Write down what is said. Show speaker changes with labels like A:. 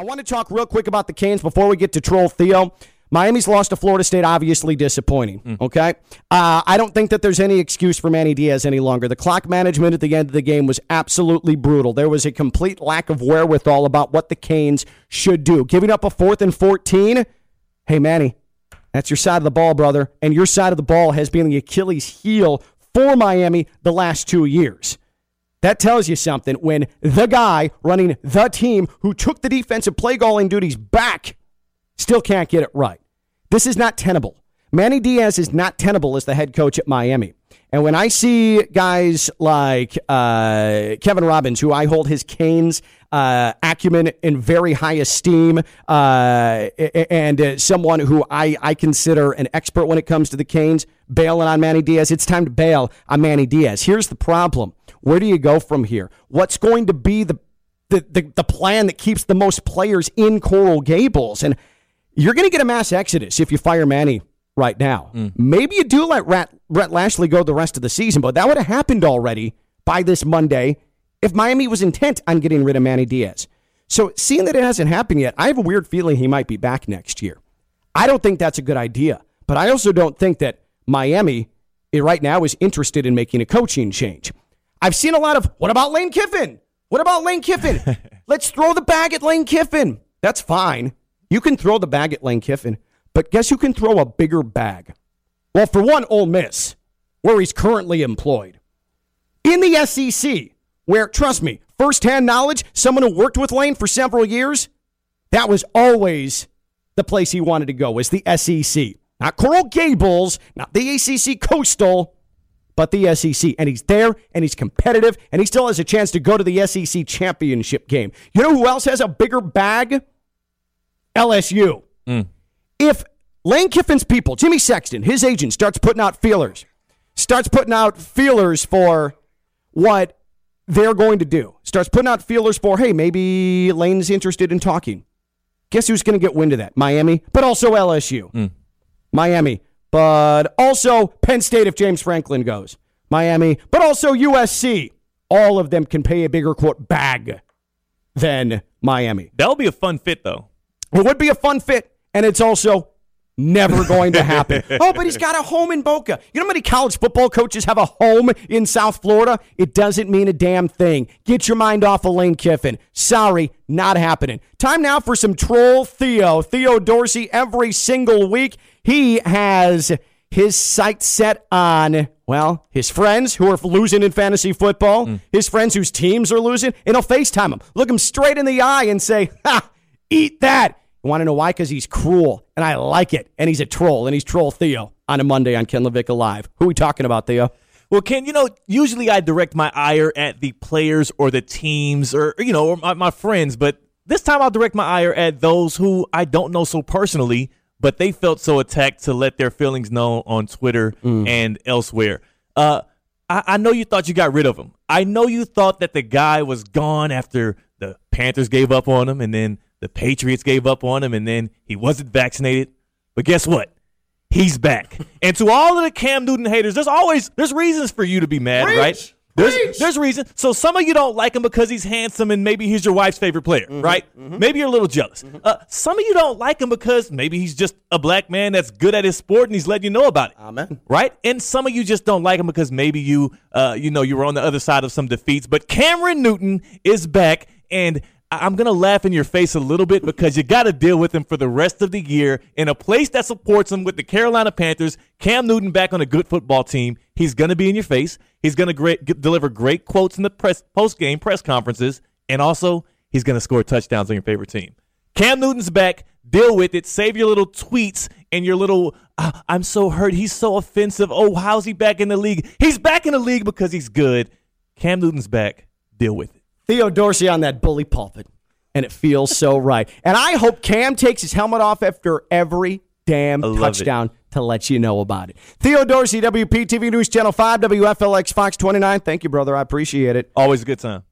A: I want to talk real quick about the Canes before we get to troll Theo. Miami's loss to Florida State, obviously disappointing.
B: Mm.
A: Okay. Uh, I don't think that there's any excuse for Manny Diaz any longer. The clock management at the end of the game was absolutely brutal. There was a complete lack of wherewithal about what the Canes should do. Giving up a fourth and 14. Hey, Manny, that's your side of the ball, brother. And your side of the ball has been the Achilles heel for Miami the last two years. That tells you something when the guy running the team who took the defensive play calling duties back still can't get it right. This is not tenable. Manny Diaz is not tenable as the head coach at Miami. And when I see guys like uh, Kevin Robbins, who I hold his Canes uh, acumen in very high esteem, uh, and uh, someone who I, I consider an expert when it comes to the Canes, bailing on Manny Diaz, it's time to bail on Manny Diaz. Here's the problem. Where do you go from here? What's going to be the the, the, the plan that keeps the most players in Coral Gables? And you're going to get a mass exodus if you fire Manny right now. Maybe you do let Rat, Rhett Lashlee go the rest of the season, but that would have happened already by this Monday if Miami was intent on getting rid of Manny Diaz. So, seeing that it hasn't happened yet, I have a weird feeling he might be back next year. I don't think that's a good idea, but I also don't think that Miami eh, right now is interested in making a coaching change. I've seen a lot of, what about Lane Kiffin? What about Lane Kiffin? Let's throw the bag at Lane Kiffin. That's fine. You can throw the bag at Lane Kiffin, but guess who can throw a bigger bag? Well, for one, Ole Miss, where he's currently employed. In the SEC, where, trust me, firsthand knowledge, someone who worked with Lane for several years, that was always the place he wanted to go, was the SEC. Not Coral Gables, not the ACC Coastal, but the SEC. And he's there and he's competitive and he still has a chance to go to the SEC championship game. You know who else has a bigger bag? LSU. Mm. If Lane Kiffin's people, Jimmy Sexton, his agent, starts putting out feelers, starts putting out feelers for what they're going to do, starts putting out feelers for, hey, maybe Lane's interested in talking. Guess who's going to get wind of that? Miami, but also LSU. Hmm. Miami, but also Penn State if James Franklin goes. Miami, but also USC. All of them can pay a bigger quote bag than Miami.
B: That'll be a fun fit, though.
A: It would be a fun fit, and it's also never going to happen. oh, but he's got a home in Boca. You know how many college football coaches have a home in South Florida? It doesn't mean a damn thing. Get your mind off of Lane Kiffin. Sorry, not happening. Time now for some troll Theo. Theo Dorsey every single week. He has his sights set on, well, his friends who are losing in fantasy football, hmm. his friends whose teams are losing, and he'll FaceTime them, look him straight in the eye and say, ha, eat that. Want to know why? Because he's cruel, and I like it. And he's a troll, and he's Troll Theo on a Monday on Ken LaVicka Live. Who are we talking about, Theo?
B: Well, Ken, you know, usually I direct my ire at the players or the teams or, you know, or my, my friends, but this time I'll direct my ire at those who I don't know so personally, but they felt so attacked to let their feelings known on Twitter and elsewhere. Uh, I, I know you thought you got rid of him. I know you thought that the guy was gone after the Panthers gave up on him and then the Patriots gave up on him and then he wasn't vaccinated. But guess what? He's back. and to all of the Cam Newton haters, there's always there's reasons for you to be mad, right? There's, there's reason. So some of you don't like him because he's handsome and maybe he's your wife's favorite player, right? Maybe you're a little jealous. Uh, some of you don't like him because maybe he's just a black man that's good at his sport and he's letting you know about it.
A: Amen.
B: Right? And some of you just don't like him because maybe you, uh, you know, you were on the other side of some defeats. But Cameron Newton is back, and I'm gonna laugh in your face a little bit because you got to deal with him for the rest of the year in a place that supports him with the Carolina Panthers. Cam Newton back on a good football team. He's gonna be in your face. He's gonna great, g- deliver great quotes in the press post game press conferences, and also he's gonna score touchdowns on your favorite team. Cam Newton's back. Deal with it. Save your little tweets and your little, "Ah, I'm so hurt. He's so offensive. Oh, how's he back in the league? He's back in the league because he's good. Cam Newton's back. Deal with it.
A: Theo Dorsey on that bully pulpit, and it feels so right. And I hope Cam takes his helmet off after every damn
B: love it.
A: touchdown to let you know about it. Theo Dorsey, WPTV News Channel 5, WFLX Fox 29. Thank you, brother. I appreciate it.
B: Always a good time.